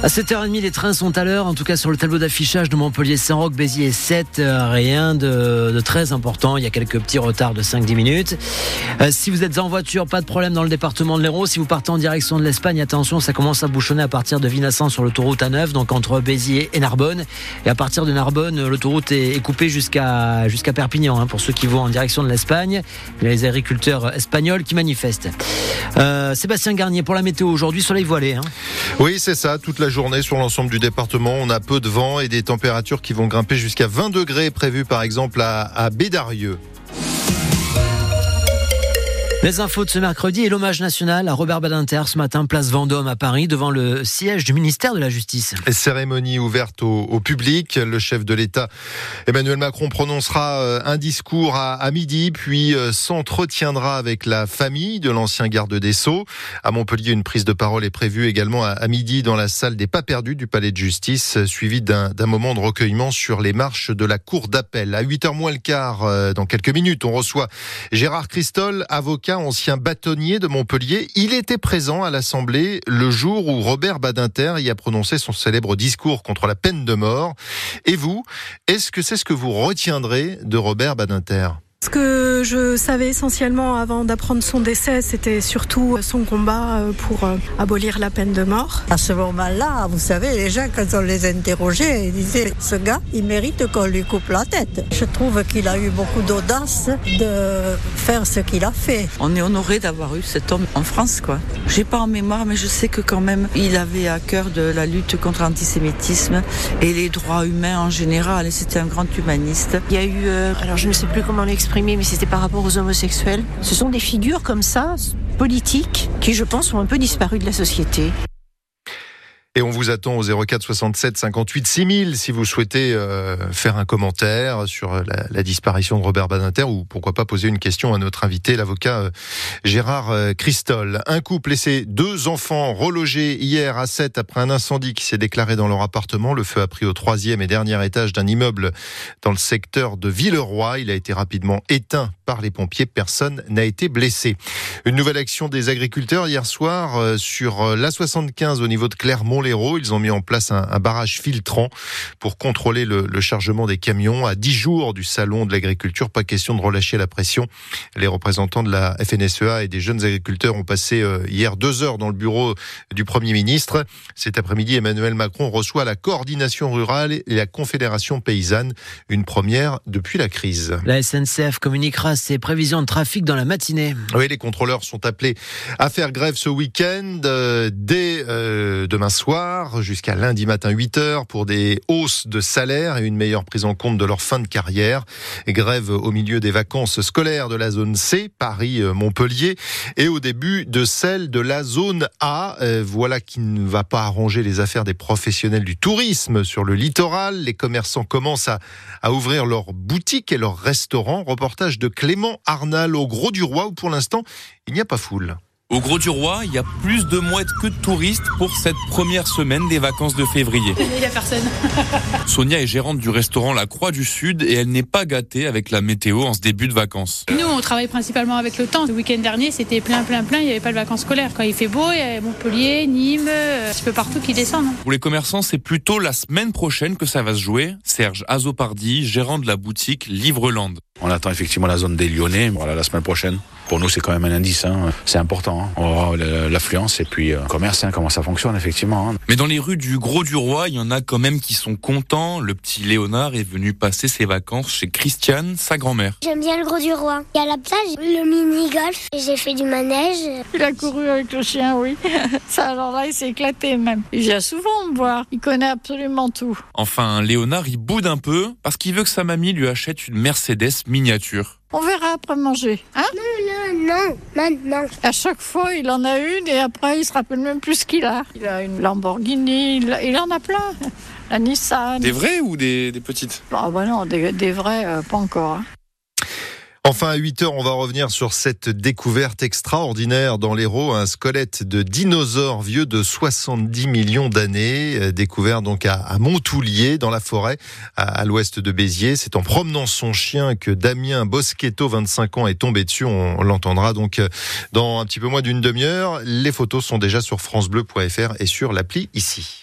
À 7h30, les trains sont à l'heure, en tout cas sur le tableau d'affichage de Montpellier-Saint-Roch, Béziers 7, euh, rien de, très important, il y a quelques petits retards de 5-10 minutes. Euh, si vous êtes en voiture, pas de problème dans le département de l'Hérault. Si vous partez en direction de l'Espagne, attention, ça commence à bouchonner à partir de Vinassan sur l'autoroute A9, donc entre Béziers et Narbonne. Et à partir de Narbonne, l'autoroute est, coupée jusqu'à Perpignan, hein, pour ceux qui vont en direction de l'Espagne. Les agriculteurs espagnols qui manifestent. Euh, Sébastien Garnier, pour la météo aujourd'hui, soleil voilé. Hein. Oui, c'est ça, toute la journée sur l'ensemble du département. On a peu de vent et des températures qui vont grimper jusqu'à 20 degrés prévus par exemple à Bédarieux. Les infos de ce mercredi et l'hommage national à Robert Badinter ce matin, place Vendôme à Paris, devant le siège du ministère de la Justice. Cérémonie ouverte au, public. Le chef de l'État, Emmanuel Macron, prononcera euh, un discours à, midi, puis euh, s'entretiendra avec la famille de l'ancien garde des Sceaux. À Montpellier, une prise de parole est prévue également à, midi dans la salle des pas perdus du Palais de Justice, suivi d'un moment de recueillement sur les marches de la Cour d'appel. À 8h moins le quart, euh, dans quelques minutes, on reçoit Gérard Christol, avocat ancien bâtonnier de Montpellier. Il était présent à l'Assemblée le jour où Robert Badinter y a prononcé son célèbre discours contre la peine de mort. Et vous, est-ce que c'est ce que vous retiendrez de Robert Badinter? Ce que je savais essentiellement avant d'apprendre son décès, c'était surtout son combat euh, pour euh, abolir la peine de mort. À ce moment-là, vous savez, les gens, quand on les interrogeait, ils disaient ce gars, il mérite qu'on lui coupe la tête. Je trouve qu'il a eu beaucoup d'audace de faire ce qu'il a fait. On est honoré d'avoir eu cet homme en France, quoi. J'ai pas en mémoire, mais je sais que quand même, il avait à cœur de la lutte contre l'antisémitisme et les droits humains en général. Et c'était un grand humaniste. Il y a eu, euh, alors je ne sais plus comment mais c'était par rapport aux homosexuels. Ce sont des figures comme ça, politiques, qui je pense ont un peu disparu de la société. Et on vous attend au 04 67 58 6000 si vous souhaitez euh, faire un commentaire sur la, la, disparition de Robert Badinter ou pourquoi pas poser une question à notre invité, l'avocat euh, Gérard euh, Christol. Un couple et ses deux enfants relogés hier à 7 après un incendie qui s'est déclaré dans leur appartement. Le feu a pris au troisième et dernier étage d'un immeuble dans le secteur de Villeroy. Il a été rapidement éteint par les pompiers. Personne n'a été blessé. Une nouvelle action des agriculteurs hier soir sur l'A75 au niveau de Clermont. Ils ont mis en place un, un barrage filtrant pour contrôler le, le, chargement des camions. À 10 jours du salon de l'agriculture, pas question de relâcher la pression. Les représentants de la FNSEA et des jeunes agriculteurs ont passé euh, hier deux heures dans le bureau du Premier ministre. Cet après-midi, Emmanuel Macron reçoit la coordination rurale et la Confédération paysanne, une première depuis la crise. La SNCF communiquera ses prévisions de trafic dans la matinée. Oui, les contrôleurs sont appelés à faire grève ce week-end euh, dès euh, demain soir jusqu'à lundi matin 8 heures pour des hausses de salaire et une meilleure prise en compte de leur fin de carrière. Grève au milieu des vacances scolaires de la zone C, Paris-Montpellier, et au début de celle de la zone A. Euh, voilà qui ne va pas arranger les affaires des professionnels du tourisme sur le littoral. Les commerçants commencent à, à ouvrir leurs boutiques et leurs restaurants. Reportage de Clément Arnal au Gros du Roi où pour l'instant il n'y a pas foule. Au Gros du Roi, il y a plus de mouettes que de touristes pour cette première semaine des vacances de février. Il n'y a personne. Sonia est gérante du restaurant La Croix du Sud et elle n'est pas gâtée avec la météo en ce début de vacances. Nous, on travaille principalement avec le temps. Le week-end dernier, c'était plein, plein, plein. Il n'y avait pas de vacances scolaires. Quand il fait beau, il y a Montpellier, Nîmes, un petit peu partout qui descendent. Pour les commerçants, c'est plutôt la semaine prochaine que ça va se jouer. Serge Azopardi, gérant de la boutique Livreland. On attend effectivement la zone des Lyonnais, voilà, la semaine prochaine. Pour nous, c'est quand même un indice. Hein. C'est important. Hein. On aura l'affluence et puis euh, commerce, hein, comment ça fonctionne effectivement. Hein. Mais dans les rues du Gros du Roi, il y en a quand même qui sont contents. Le petit Léonard est venu passer ses vacances chez Christiane, sa grand-mère. J'aime bien le Gros du Roi. Il y a la plage, le mini-golf. J'ai fait du manège. Il a couru avec le chien, oui. ça, alors là, il s'est éclaté même. Il vient souvent me voir. Il connaît absolument tout. Enfin, Léonard, il boude un peu parce qu'il veut que sa mamie lui achète une Mercedes miniature. On verra après manger. Hein? Non, non, non, maintenant. À chaque fois, il en a une et après, il se rappelle même plus ce qu'il a. Il a une Lamborghini, il, il en a plein. La Nissan. Des vraies ou des, des petites? Ah bah non, des, des vraies, euh, pas encore. Hein. Enfin, à 8 heures, on va revenir sur cette découverte extraordinaire dans l'Hérault, un squelette de dinosaure vieux de 70 millions d'années, découvert donc à, Montoulier, dans la forêt, à, l'ouest de Béziers. C'est en promenant son chien que Damien Boschetto, 25 ans, est tombé dessus. On, on l'entendra donc dans un petit peu moins d'une demi-heure. Les photos sont déjà sur francebleu.fr et sur l'appli ici.